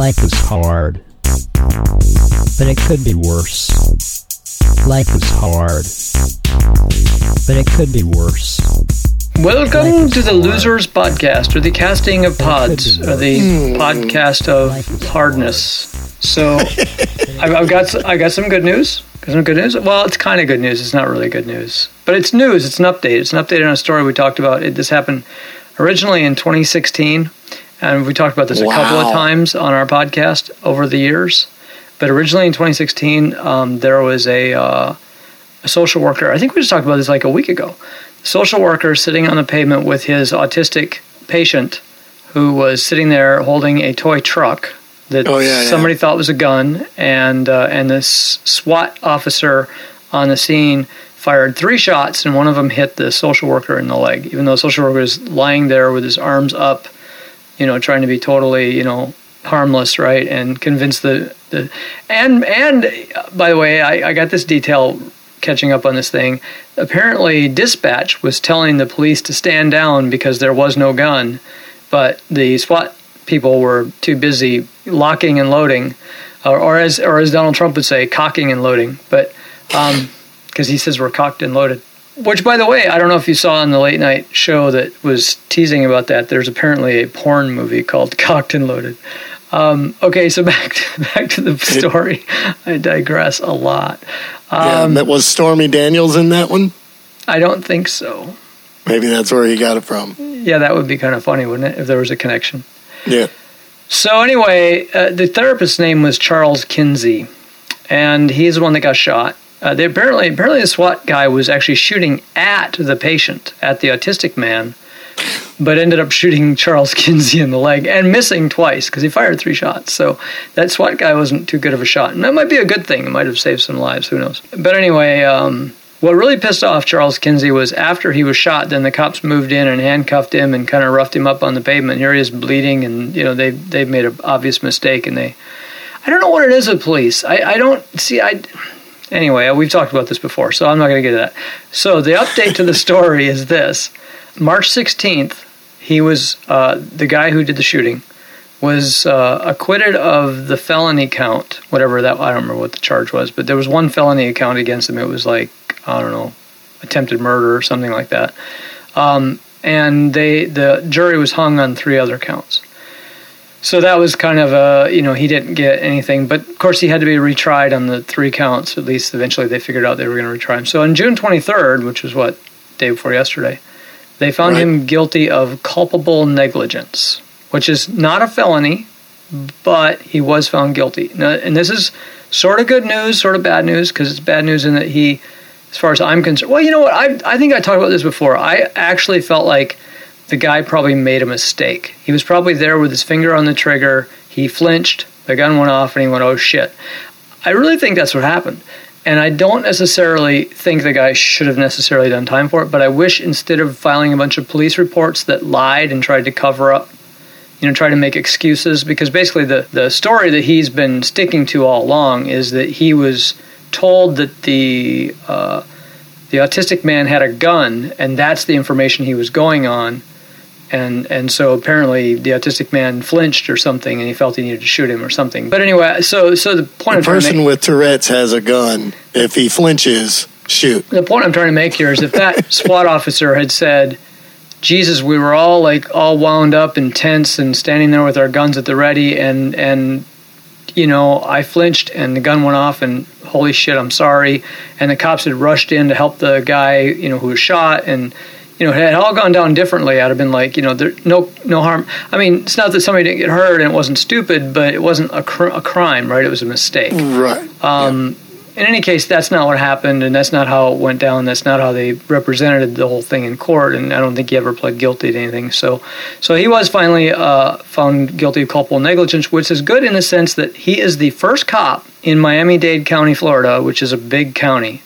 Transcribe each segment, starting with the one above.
Life is hard, but it could be worse. Life is hard, but it could be worse. Welcome to the Losers Podcast, or the casting of pods, or the hmm. podcast of hardness. So, I've, I've got I got some good news. Got some good news. Well, it's kind of good news. It's not really good news, but it's news. It's an update. It's an update on a story we talked about. It, this happened originally in 2016, and we talked about this a couple of times on our podcast over the years. But originally in 2016, um, there was a, uh, a social worker. I think we just talked about this like a week ago. Social worker sitting on the pavement with his autistic patient, who was sitting there holding a toy truck that Oh, yeah, yeah. somebody thought was a gun, and uh, and this SWAT officer on the scene fired three shots, and one of them hit the social worker in the leg. Even though the social worker was lying there with his arms up, you know, trying to be totally, you know, harmless, right, and convince the the and and by the way, I, I got this detail catching up on this thing. Apparently, dispatch was telling the police to stand down because there was no gun, but the SWAT people were too busy locking and loading, or, or as or as Donald Trump would say, cocking and loading. But um, because he says we're cocked and loaded. Which, by the way, I don't know if you saw on the late night show that was teasing about that. There's apparently a porn movie called Cocked and Loaded. Um, okay, so back to, back to the story. I digress a lot. Yeah, Um, that was Stormy Daniels in that one. I don't think so. Maybe that's where he got it from. Yeah, that would be kind of funny, wouldn't it, if there was a connection? Yeah. So anyway, uh, the therapist's name was Charles Kinsey, and he's the one that got shot. Uh, they apparently, apparently, the SWAT guy was actually shooting at the patient, at the autistic man, but ended up shooting Charles Kinsey in the leg and missing twice because he fired three shots. So that SWAT guy wasn't too good of a shot, and that might be a good thing. It might have saved some lives. Who knows? But anyway, um, what really pissed off Charles Kinsey was after he was shot, then the cops moved in and handcuffed him and kind of roughed him up on the pavement. Here he is bleeding, and you know they they've made an obvious mistake, and they. I don't know what it is with police. I, I don't see. I anyway. We've talked about this before, so I'm not going to get to that. So the update to the story is this: March 16th, he was uh, the guy who did the shooting was uh, acquitted of the felony count, whatever that I don't remember what the charge was, but there was one felony account against him. It was like I don't know, attempted murder or something like that. Um, and they the jury was hung on three other counts. So that was kind of a you know he didn't get anything, but of course he had to be retried on the three counts. At least eventually they figured out they were going to retry him. So on June 23rd, which was what day before yesterday, they found Right. him guilty of culpable negligence, which is not a felony, but he was found guilty. Now, and this is sort of good news, sort of bad news, because it's bad news in that he, as far as I'm concerned, well, you know what? I, I think I talked about this before. I actually felt like the guy probably made a mistake. He was probably there with his finger on the trigger. He flinched, the gun went off, and he went, oh shit. I really think that's what happened. And I don't necessarily think the guy should have necessarily done time for it, but I wish instead of filing a bunch of police reports that lied and tried to cover up, you know, try to make excuses, because basically the, the story that he's been sticking to all along is that he was told that the uh, the autistic man had a gun, and that's the information he was going on. And and so apparently the autistic man flinched or something, and he felt he needed to shoot him or something. But anyway, so so the point I'm trying make, person with Tourette's has a gun. If he flinches, shoot. the point I'm trying to make here is if that SWAT officer had said, Jesus, we were all like all wound up and tense and standing there with our guns at the ready and and you know, I flinched and the gun went off and holy shit, I'm sorry. And the cops had rushed in to help the guy, you know, who was shot and you know, it had all gone down differently. I'd have been like, you know, there no no harm. I mean, it's not that somebody didn't get hurt and it wasn't stupid, but it wasn't a, cr- a crime, right? It was a mistake. Right. Um, In any case, that's not what happened, and that's not how it went down. That's not how they represented the whole thing in court, and I don't think he ever pled guilty to anything. So, so he was finally uh, found guilty of culpable negligence, which is good in the sense that he is the first cop in Miami-Dade County, Florida, which is a big county,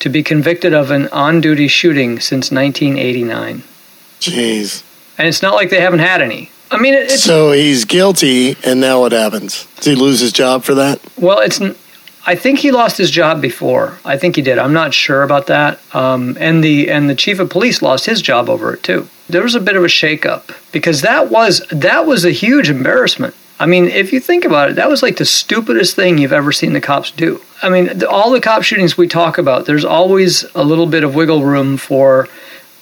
to be convicted of an on-duty shooting since 1989. Jeez. And it's not like they haven't had any. I mean, it, So he's guilty, and now what happens? Does he lose his job for that? Well, it's. I think he lost his job before. I think he did. I'm not sure about that. Um, and the and the chief of police lost his job over it too. There was a bit of a shakeup because that was that was a huge embarrassment. I mean, if you think about it, that was like the stupidest thing you've ever seen the cops do. I mean, the, all the cop shootings we talk about, there's always a little bit of wiggle room for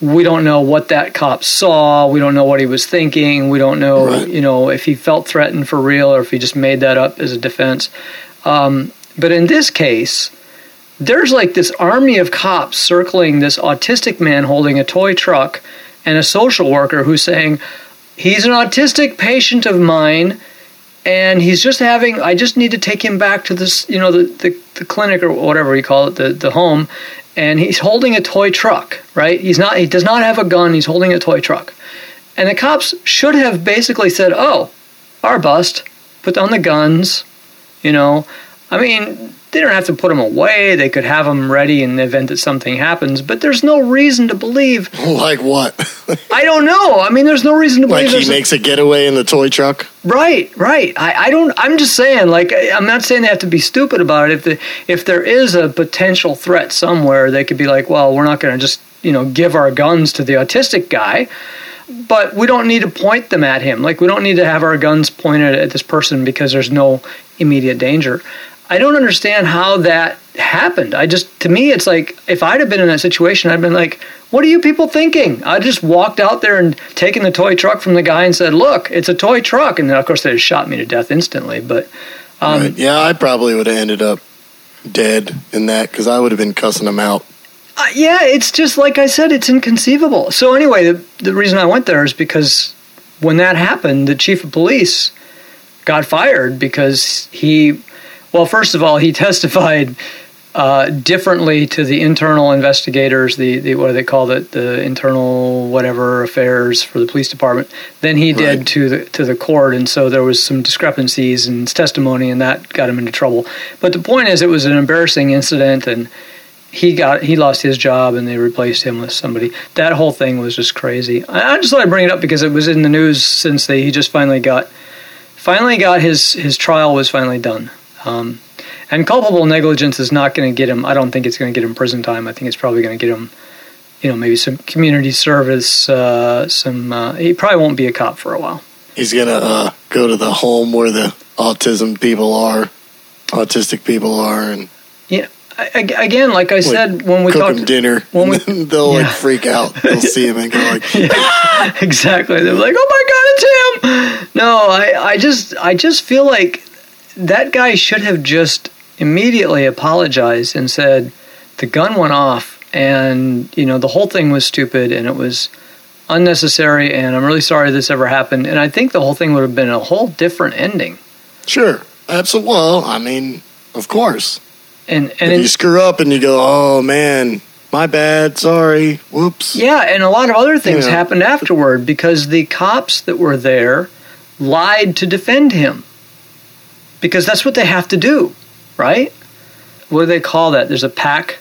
we don't know what that cop saw, we don't know what he was thinking, we don't know, Right. you know, if he felt threatened for real or if he just made that up as a defense. Um, but in this case, there's like this army of cops circling this autistic man holding a toy truck and a social worker who's saying, He's an autistic patient of mine, and he's just having, I just need to take him back to this, you know, the, the, the clinic or whatever you call it, the, the home, and he's holding a toy truck, right? He's not, he does not have a gun, he's holding a toy truck. And the cops should have basically said, Oh, our bust, put down the guns, you know. I mean, they don't have to put them away. They could have them ready in the event that something happens. But there's no reason to believe. Like what? I don't know. I mean, there's no reason to believe. like he there's a- makes a getaway in the toy truck? right, right. I, I don't. I'm just saying. Like, I'm not saying they have to be stupid about it. If the if there is a potential threat somewhere, they could be like, well, we're not going to just you know give our guns to the autistic guy. But we don't need to point them at him. Like we don't need to have our guns pointed at this person because there's no immediate danger. I don't understand how that happened. I just to me it's like if I'd have been in that situation, I'd been like, "What are you people thinking?" I just walked out there and taken the toy truck from the guy and said, "Look, it's a toy truck." And then of course they shot me to death instantly. But um, Right. Yeah, I probably would have ended up dead in that because I would have been cussing them out. Uh, yeah, it's just like I said, it's inconceivable. So anyway, the, the reason I went there is because when that happened, the chief of police got fired because he, well, first of all, he testified uh, differently to the internal investigators, the, the what do they call it, the internal whatever affairs for the police department, than he did Right. to the to the court, and so there was some discrepancies in his testimony, and that got him into trouble. But the point is, it was an embarrassing incident, and he got he lost his job and they replaced him with somebody. That whole thing was just crazy. I, I just thought I'd bring it up because it was in the news since they he just finally got finally got his his trial was finally done. Um, and culpable negligence is not going to get him. I don't think it's going to get him prison time. I think it's probably going to get him, you know, maybe some community service. Uh, some uh, he probably won't be a cop for a while. He's gonna uh, go to the home where the autism people are, autistic people are, and I, I- again, like I said when we cook talked him dinner. when we- they'll Yeah. like freak out. They'll see him and go like, exactly. They're like, "Oh my god, it's him!" No, I, I just, I just feel like that guy should have just immediately apologized and said the gun went off, and you know the whole thing was stupid and it was unnecessary, and I'm really sorry this ever happened. And I think the whole thing would have been a whole different ending. "Sure, absolutely." Well, I mean, of course. And and you screw up and you go, "Oh man, my bad, sorry, whoops." Yeah, and a lot of other things Yeah. happened afterward because the cops that were there lied to defend him. Because that's what they have to do, right? What do they call that? There's a pack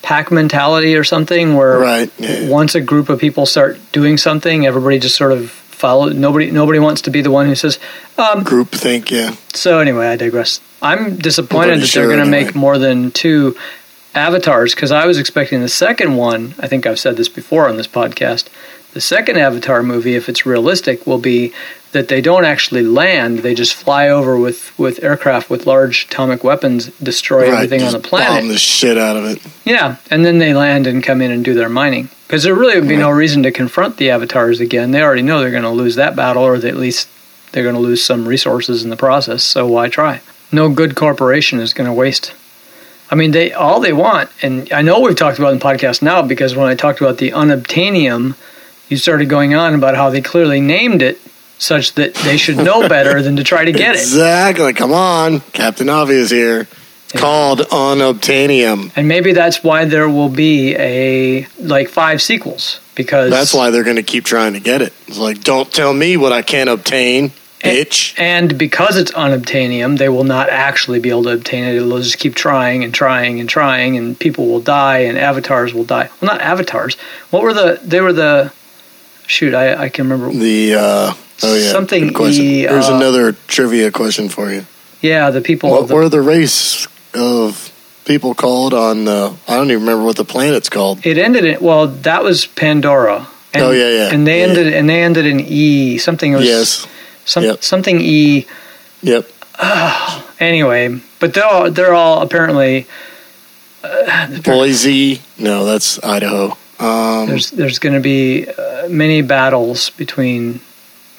pack mentality or something where Right. Yeah. once a group of people start doing something, everybody just sort of follow nobody nobody wants to be the one who says, um, Group think, yeah. so anyway, I digress. I'm disappointed that sure they're going to anyway. make more than two avatars because I was expecting the second one. I think I've said this before on this podcast. The second Avatar movie, if it's realistic, will be that they don't actually land; they just fly over with with aircraft with large atomic weapons, destroy right. everything on the planet. Bomb the shit out of it. Yeah, and then they land and come in and do their mining. Because there really would be no reason to confront the avatars again. They already know they're going to lose that battle, or they, at least they're going to lose some resources in the process. So why try? No good corporation is going to waste. I mean, they all they want, and I know we've talked about in the podcast now because when I talked about the unobtainium, you started going on about how they clearly named it such that they should know better than to try to get it. Exactly. Come on, Captain Obvious here. Yeah. Called unobtainium. And maybe that's why there will be a like five sequels because That's why they're going to keep trying to get it. It's like, don't tell me what I can't obtain, bitch. And because it's unobtainium, they will not actually be able to obtain it. They'll just keep trying and trying and trying, and people will die, and avatars will die. Well, not avatars. What were the? They were the. Shoot, I, I can remember. The uh, oh yeah, Something good question. E, Here's uh, another trivia question for you. Yeah, the people. What the, were the race of people called on? The, I don't even remember what the planet's called. it ended in well. That was Pandora. And, Oh, yeah, yeah. And they Yeah, ended and they ended in E something. Was Yes, some, Yep. something E. Yep. Anyway, but they're all, they're all apparently Boise. No, that's Idaho. Um, there's there's going to be uh, many battles between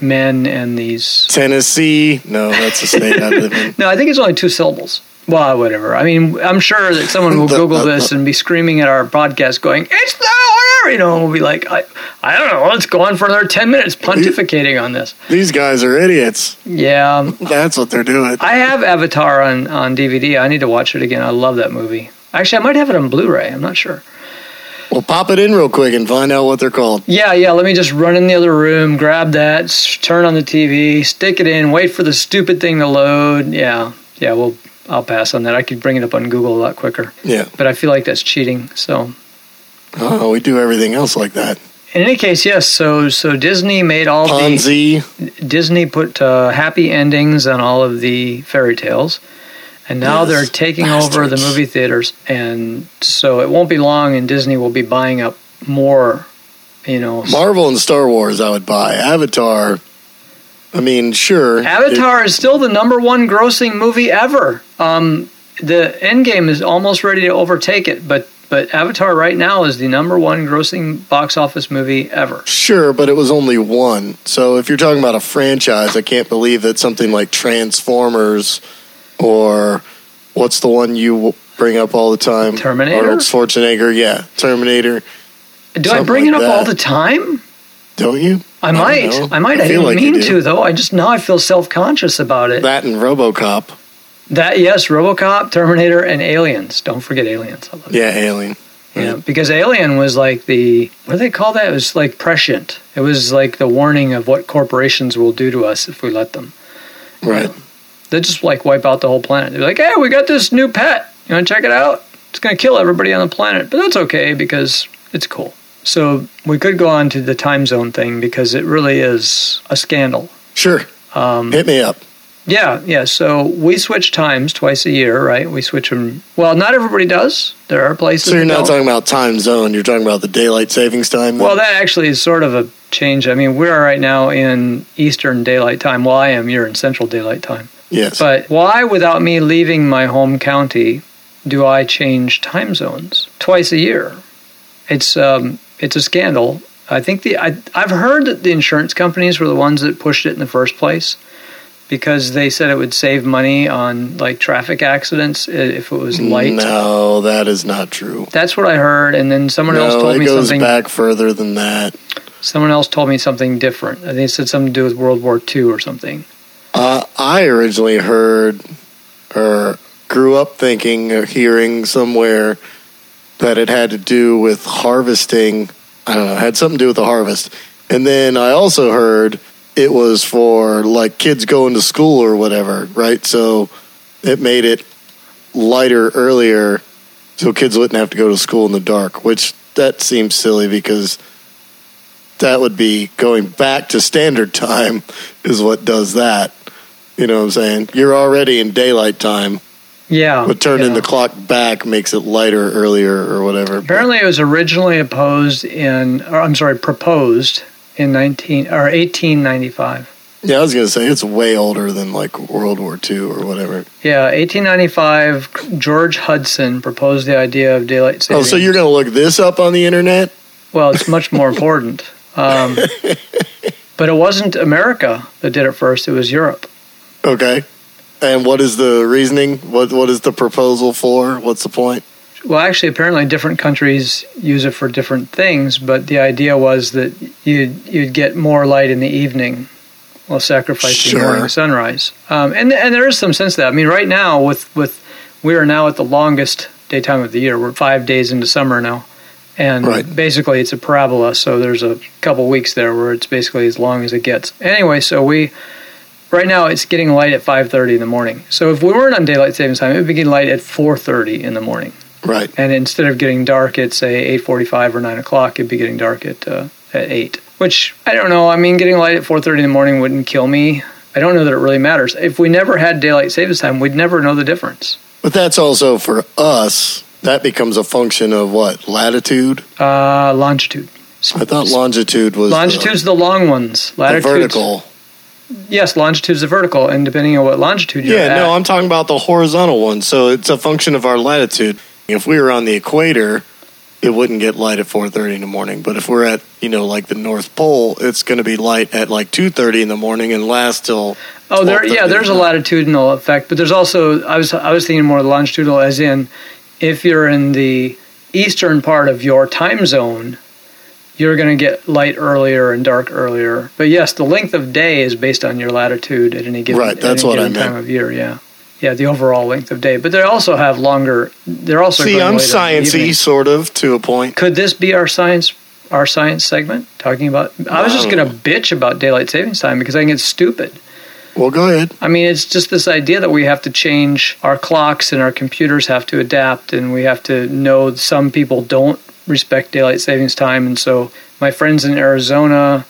men and these. Tennessee. No, that's the state I live in. No, I think it's only two syllables. Well, whatever. I mean, I'm sure that someone will Google this and be screaming at our podcast, going, "It's the whatever," you know, and we'll be like, "I, I don't know. Let's go on for another ten minutes pontificating on this." These guys are idiots. Yeah, That's what they're doing. I have Avatar on on DVD. I need to watch it again. I love that movie. Actually, I might have it on Blu-ray. I'm not sure. Well, pop it in real quick and find out what they're called. Yeah, yeah. Let me just run in the other room, grab that, turn on the TV, stick it in, wait for the stupid thing to load. Yeah, yeah. Well, I'll pass on that. I could bring it up on Google a lot quicker, Yeah. but I feel like that's cheating. So, Oh, we do everything else like that. in any case, yes. So, so Disney made all the Disney put uh, happy endings on all of the fairy tales, and now Yes, they're taking over the movie theaters, and so it won't be long, and Disney will be buying up more. You know, Marvel and Star Wars, I would buy. Avatar. I mean, sure. Avatar is still the number one grossing movie ever. Um, the Endgame is almost ready to overtake it, but but Avatar right now is the number one grossing box office movie ever. Sure, but it was only one. So if you're talking about a franchise, I can't believe that something like Transformers or what's the one you bring up all the time? Terminator? Arnold Schwarzenegger. Yeah, Terminator. Do I bring like it up all the time? Don't you? I might. know. I, might. I, feel didn't like mean to though. I just now I feel self conscious about it. That and RoboCop. That yes, RoboCop, Terminator, and Aliens. Don't forget Aliens. I love it. Yeah, Alien. Yeah, because Alien was like the what do they call that? It was like prescient. It was like the warning of what corporations will do to us if we let them. Right. They just like wipe out the whole planet. They're like, "Hey, we got this new pet. You want to check it out? It's going to kill everybody on the planet, but that's okay because it's cool." So we could go on to the time zone thing because it really is a scandal. Sure. Um, Hit me up. Yeah, yeah. So we switch times twice a year, right? We switch them. Well, not everybody does. There are places. So you're not talking about time zone. You're talking about the daylight savings time. Well, that actually is sort of a change. I mean, we're right now in Eastern Daylight Time. Well, I am. You're in Central Daylight Time. Yes. But why, without me leaving my home county, do I change time zones twice a year? It's um, it's a scandal. I think the I, I've heard that the insurance companies were the ones that pushed it in the first place because they said it would save money on like traffic accidents if it was light. No, that is not true. That's what I heard, and then someone else no, told it me goes something. back further than that. Someone else told me something different. I think it said something to do with World War II or something. I originally heard or grew up thinking or hearing somewhere that it had to do with harvesting. I don't know, it had something to do with the harvest. And then I also heard it was for like kids going to school or whatever, right? So it made it lighter earlier so kids wouldn't have to go to school in the dark, which that seems silly because that would be going back to standard time is what does that. You know what I'm saying? You're already in daylight time, Yeah. but turning yeah. the clock back makes it lighter earlier or whatever. Apparently, it was originally opposed in, or I'm sorry, proposed in 19 or 1895. Yeah, I was gonna say it's way older than like World War II or whatever. Yeah, 1895. George Hudson proposed the idea of daylight saving. Oh, so you're gonna look this up on the internet? Well, it's much more important. Um, but it wasn't America that did it first; it was Europe. Okay. And what is the reasoning? What what is the proposal for? What's the point? Well, actually, apparently, different countries use it for different things. But the idea was that you'd you'd get more light in the evening, while sacrificing Sure. morning sunrise. Um, and and there is some sense to that. I mean, right now, with with we are now at the longest daytime of the year. We're five days into summer now, and Right. basically it's a parabola. So there's a couple weeks there where it's basically as long as it gets. Anyway, so we. Right now, it's getting light at 5:30 in the morning. So if we weren't on daylight savings time, it would be getting light at 4:30 in the morning Right. and instead of getting dark at say 8.45 or 9 o'clock it'd be getting dark at, uh, at 8 which i don't know i mean getting light at 4.30 in the morning wouldn't kill me i don't know that it really matters if we never had daylight savings time we'd never know the difference But that's also for us. That becomes a function of what latitude. uh, longitude I thought longitude was longitude's the long ones the, the vertical. Yes, longitude is the vertical, and depending on what longitude you're Yeah, at, Yeah, no, I'm talking about the horizontal one. So it's a function of our latitude. If we were on the equator, it wouldn't get light at 4:30 in the morning. But if we're at, you know, like the North Pole, it's going to be light at like 2:30 in the morning and last till. Oh, there, yeah, there's a latitudinal effect, but there's also I was I was thinking more longitudinal, as in if you're in the eastern part of your time zone, you're going to get light earlier and dark earlier. But yes, the length of day is based on your latitude at any given, Right, that's what I time of year. Yeah, yeah, the overall length of day. But they also have longer. They're also See, I'm later in the evening. sciencey, sort of, to a point. Could this be our science our science segment talking about? I was just going to bitch about daylight savings time because I think it's stupid. Well, go ahead. I mean, it's just this idea that we have to change our clocks and our computers have to adapt, and we have to know some people don't respect daylight savings time. And so, my friends in Arizona,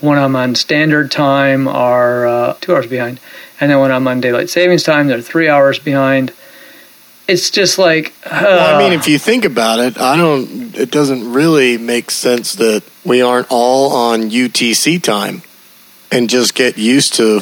when I'm on standard time, are uh, two hours behind. And then when I'm on daylight savings time, they're three hours behind. It's just like. Uh, Well, I mean, if you think about it, I don't. It doesn't really make sense that we aren't all on UTC time, and just get used to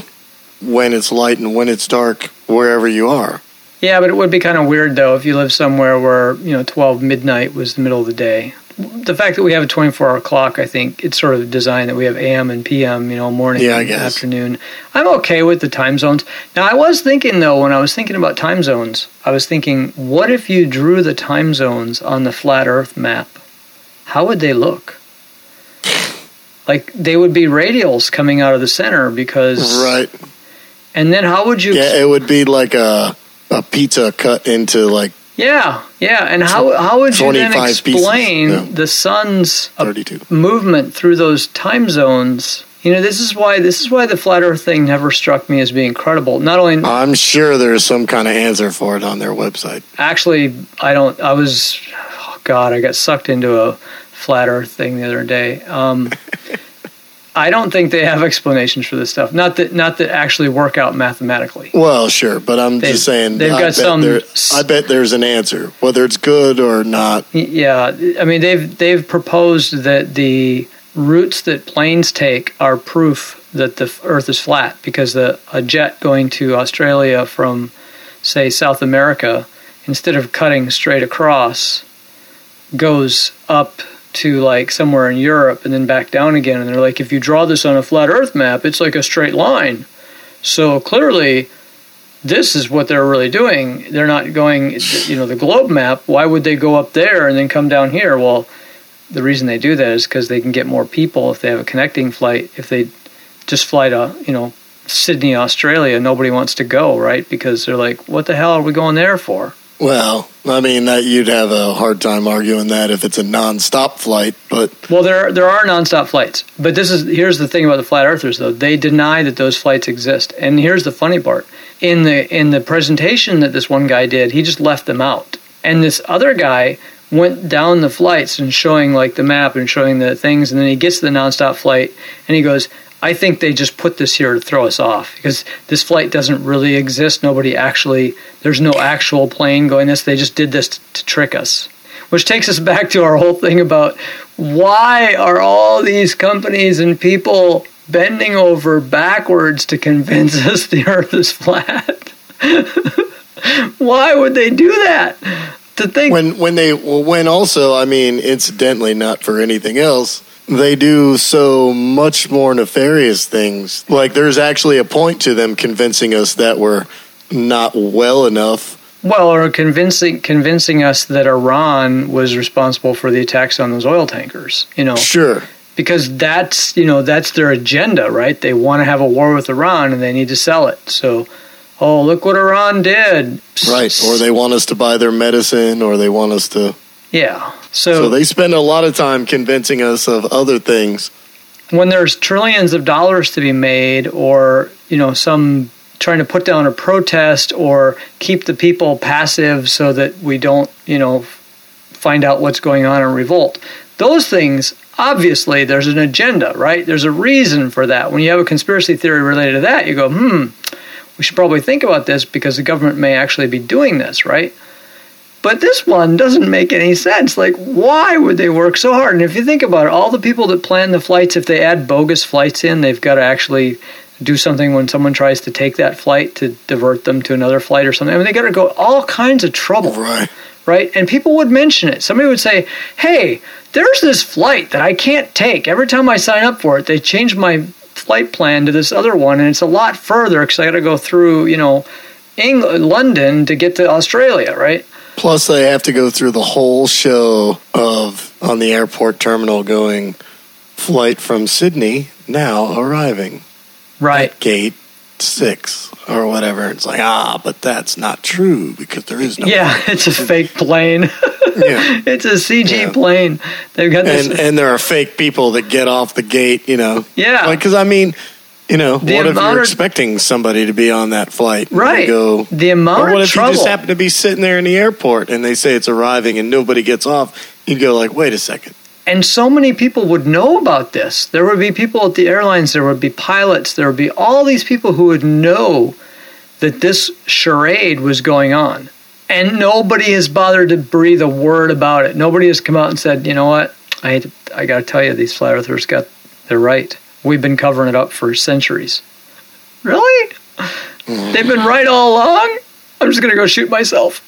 when it's light and when it's dark wherever you are. Yeah, but it would be kind of weird though if you live somewhere where you know twelve midnight was the middle of the day. The fact that we have a twenty four hour clock, I think it's sort of designed that we have AM and PM, you know, morning Yeah, and afternoon. I'm okay with the time zones. Now, I was thinking though when I was thinking about time zones, I was thinking, what if you drew the time zones on the flat Earth map? How would they look? Like they would be radials coming out of the center because, Right. and then how would you Yeah, it would be like a a pizza cut into like Yeah, yeah. And how how would you then explain yeah. the sun's uh, 32. movement through those time zones? You know, this is why this is why the flat Earth thing never struck me as being credible. Not only I'm sure there's some kind of answer for it on their website. actually, I don't. I was, oh God, I got sucked into a flat Earth thing the other day. Um, I don't think they have explanations for this stuff. Not that not that actually work out mathematically. Well, sure, but I'm They've- just saying. they've I got bet some there- I bet there's an answer, whether it's good or not. Yeah, I mean they've they've proposed that the routes that planes take are proof that the Earth is flat because the a jet going to Australia from say South America instead of cutting straight across goes up to like somewhere in Europe and then back down again and they're like if you draw this on a flat earth map it's like a straight line. So clearly this is what they're really doing. They're not going, you know, the globe map. Why would they go up there and then come down here? Well, the reason they do that is because they can get more people if they have a connecting flight. If they just fly to, you know, Sydney, Australia, nobody wants to go, right? Because they're like, what the hell are we going there for? Well, I mean that you'd have a hard time arguing that if it's a non-stop flight, but Well, there there are nonstop flights, but this is here's the thing about the flat earthers though. They deny that those flights exist. And here's the funny part. In the in the presentation that this one guy did, he just left them out. And this other guy went down the flights and showing like the map and showing the things and then he gets to the nonstop flight and he goes, I think they just put this here to throw us off because this flight doesn't really exist. Nobody actually, there's no actual plane going this. They just did this to, to trick us. Which takes us back to our whole thing about why are all these companies and people bending over backwards to convince us the earth is flat? why would they do that? To think when when they when also, I mean, incidentally, not for anything else, they do so much more nefarious things. Like there's actually a point to them convincing us that we're not well enough. Well, or convincing convincing us that Iran was responsible for the attacks on those oil tankers. You know, Sure, because that's you know that's their agenda, right? They want to have a war with Iran and they need to sell it. So, oh look what Iran did, right. Or they want us to buy their medicine, or they want us to. Yeah. So they spend a lot of time convincing us of other things. when there's trillions of dollars to be made or you know some trying to put down a protest or keep the people passive so that we don't you know find out what's going on and revolt those things obviously there's an agenda right there's a reason for that when you have a conspiracy theory related to that you go hmm we should probably think about this because the government may actually be doing this right but this one doesn't make any sense. Like, why would they work so hard? And if you think about it, all the people that plan the flights, if they add bogus flights in, they've got to actually do something when someone tries to take that flight to divert them to another flight or something. I mean, they got to go all kinds of trouble, Right. right? And people would mention it. Somebody would say, "Hey, there's this flight that I can't take. Every time I sign up for it, they change my flight plan to this other one, and it's a lot further because I got to go through, you know, England, London to get to Australia, right?" Plus, I have to go through the whole show of on the airport terminal going flight from Sydney now arriving Right. at gate six or whatever. It's like ah, but that's not true because there is no Yeah, it's a fake plane. Yeah. it's a CG Yeah. plane. They've got this. and and there are fake people that get off the gate. You know, yeah. like because I mean, you know, The what if you're of- expecting somebody to be on that flight? Right. Go. the amount Or what if trouble. you just happen to be sitting there in the airport and they say it's arriving and nobody gets off? You go like, wait a second. and so many people would know about this. There would be people at the airlines, there would be pilots, there would be all these people who would know that this charade was going on. And nobody has bothered to breathe a word about it. Nobody has come out and said, you know what? I to, I got to tell you, these flat earthers got, they're right. We've been covering it up for centuries. Really? They've been right all along? I'm just going to go shoot myself.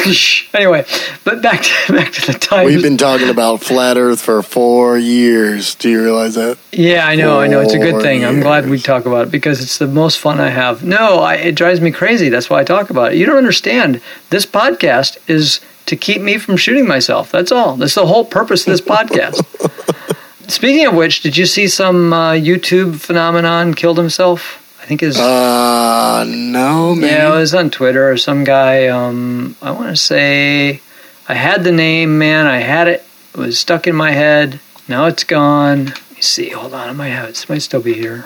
anyway, but back to, back to the time. We've been talking about flat Earth for four years. Do you realize that? Yeah, I know, I know. It's a good Four thing. I'm glad we talk about it because it's the most fun I have. No, I, it drives me crazy. That's why I talk about it. You don't understand. This podcast is to keep me from shooting myself. That's all. That's the whole purpose of this podcast. Speaking of which, did you see some uh, YouTube phenomenon killed himself? I think his. Uh, no, man. Yeah, it was on Twitter. Or some guy, um, I want to say, I had the name, man. I had it. It was stuck in my head. Now it's gone. Let me see. Hold on. I might have it. It might still be here.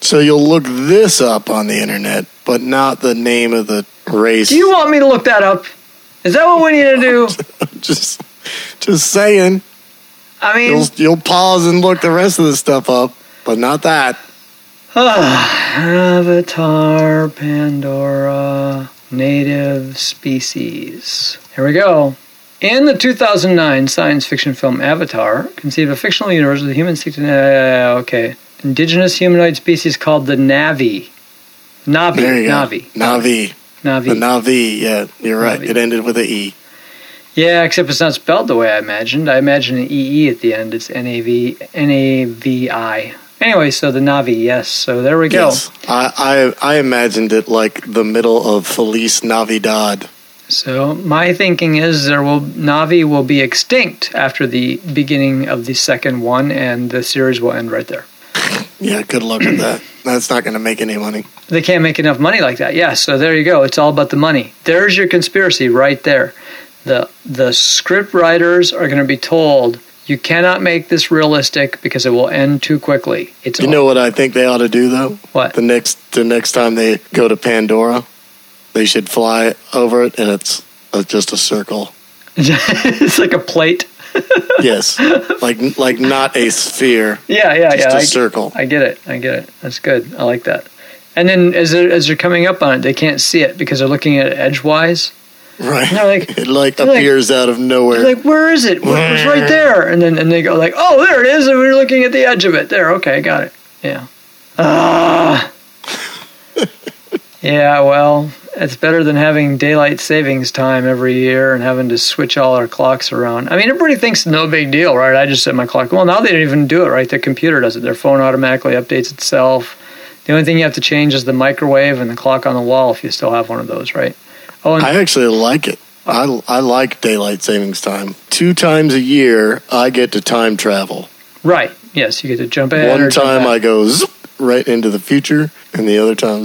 So you'll look this up on the internet, but not the name of the race. Do you want me to look that up? Is that what we need to do? just, just saying. I mean, You'll you'll pause and look the rest of the stuff up, but not that. Avatar, Pandora, native species. Here we go. In the 2009 science fiction film Avatar, conceived a fictional universe with humans seek. Uh, okay. Indigenous humanoid species called the Navi. Navi. There you Navi. go. Navi. Navi. The Navi. Yeah, you're right. Navi. It ended with a E. Yeah, except it's not spelled the way I imagined. I imagined an EE at the end. It's N A V N A V I. Anyway, so the Navi, yes. So there we go. Yes. I, I I imagined it like the middle of Feliz Navidad. So my thinking is there will Navi will be extinct after the beginning of the second one, and the series will end right there. Yeah, good luck with that. That's not going to make any money. They can't make enough money like that. Yeah, so there you go. It's all about the money. There's your conspiracy right there. The the script writers are going to be told you cannot make this realistic because it will end too quickly. It's You know what I think they ought to do though? what? The next the next time they go to Pandora, they should fly over it and it's uh, just a circle. it's like a plate. Yes, like like not a sphere, Yeah, yeah, yeah a I- circle. I get it. I get it. That's good. I like that. And then as they're, as they're coming up on it, they can't see it because they're looking at it edgewise. Right. They're like, It like they're like- appears out of nowhere. like, where is it? Well, It's right there. And then and they go like, oh, there it is. And we're looking at the edge of it. There. Okay, got it. Yeah. Ah. yeah. Well, it's better than having daylight savings time every year and having to switch all our clocks around. I mean, everybody thinks no big deal, right? I just set my clock. Well, now they don't even do it, right? Their computer does it. Their phone automatically updates itself. The only thing you have to change is the microwave and the clock on the wall if you still have one of those, right? Oh, I actually like it. I, I like daylight savings time. Two times a year, I get to time travel. right. Yes, you get to jump or One time. I go right into the future, and the other time.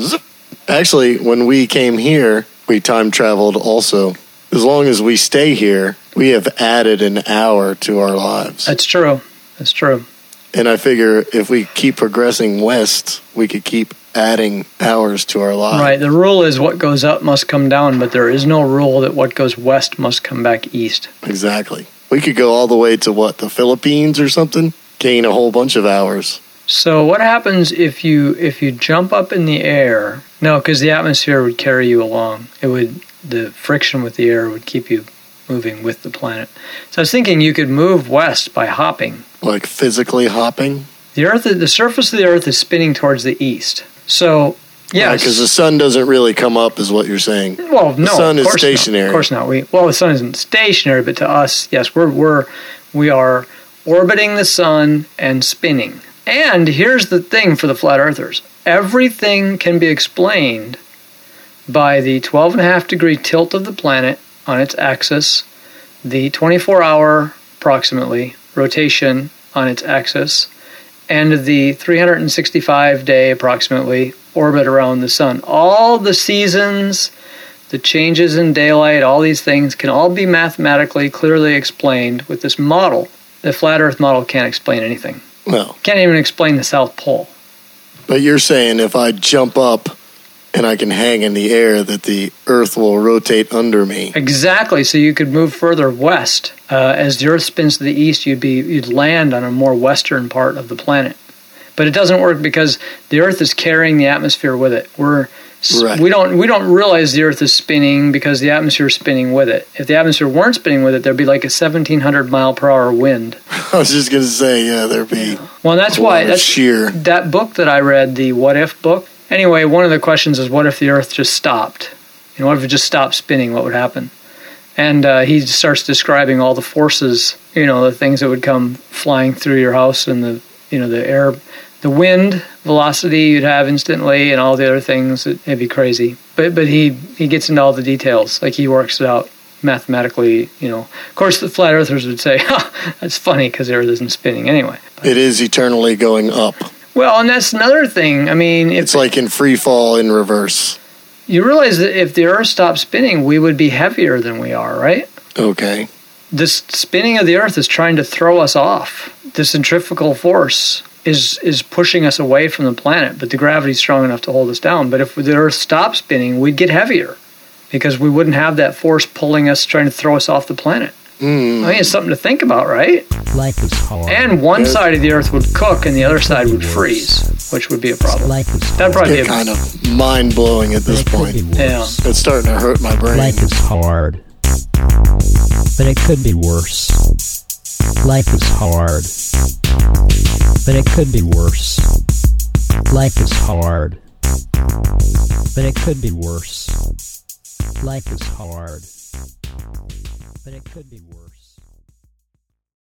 Actually, when we came here, we time traveled also. As long as we stay here, we have added an hour to our lives. That's true. That's true. And I figure if we keep progressing west, we could keep adding hours to our lives. Right. The rule is what goes up must come down, but there is no rule that what goes west must come back east. Exactly. We could go all the way to what, the Philippines or something? Gain a whole bunch of hours. So what happens if you if you jump up in the air? No, because the atmosphere would carry you along. It would the friction with the air would keep you moving with the planet. So I was thinking you could move west by hopping. Like physically hopping. The Earth, the surface of the Earth is spinning towards the east. So, yeah, Because the sun doesn't really come up, is what you're saying. Well, no, the sun is stationary. Not. Of course not. We well, the sun isn't stationary, but to us, yes, we're we're we are orbiting the sun and spinning. And here's the thing for the flat earthers: everything can be explained by the 12 and a half degree tilt of the planet on its axis, the 24 hour approximately rotation on its axis, and the 365 day approximately orbit around the sun. All the seasons, the changes in daylight, all these things can all be mathematically clearly explained with this model. The flat earth model can't explain anything. Well, Can't even explain the South Pole. but you're saying if I jump up and I can hang in the air, that the Earth will rotate under me. Exactly. So you could move further west. Uh, as the Earth spins to the east, you'd be you'd land on a more western part of the planet. But it doesn't work because the Earth is carrying the atmosphere with it. We're Right. we don't we don't realize the Earth is spinning because the atmosphere is spinning with it. If the atmosphere weren't spinning with it, there'd be like a 1700 mile per hour wind. I was just going to say, yeah, there'd be Well, that's why that's sheer. that book that I read, the What If book. Anyway, one of the questions is, what if the Earth just stopped? You know, what if it just stopped spinning? What would happen? And uh, he starts describing all the forces, you know, the things that would come flying through your house, and the, you know, the air, the wind velocity you'd have instantly, and all the other things. It, it'd be crazy. But but he he gets into all the details, like he works it out mathematically. You know, of course, the flat earthers would say, "Ha, that's funny because the Earth isn't spinning anyway." It is eternally going up. Well, and that's another thing. I mean, if It's like in free fall in reverse. you realize that if the Earth stopped spinning, we would be heavier than we are, right? Okay. This spinning of the Earth is trying to throw us off. The centrifugal force is is pushing us away from the planet, but the gravity's strong enough to hold us down. But if the Earth stopped spinning, we'd get heavier because we wouldn't have that force pulling us, trying to throw us off the planet. Hmm. I mean, it's something to think about, right? Life is hard. And one Yes. side of the Earth would cook, and the other side would freeze, which would be a problem. Life is That'd probably be a kind of mind blowing at this it point. worse. It's starting to hurt my brain. Life is hard. But it could be worse. Life is hard. But it could be worse. Life is hard. But it could be worse. Life is hard. But it could be worse.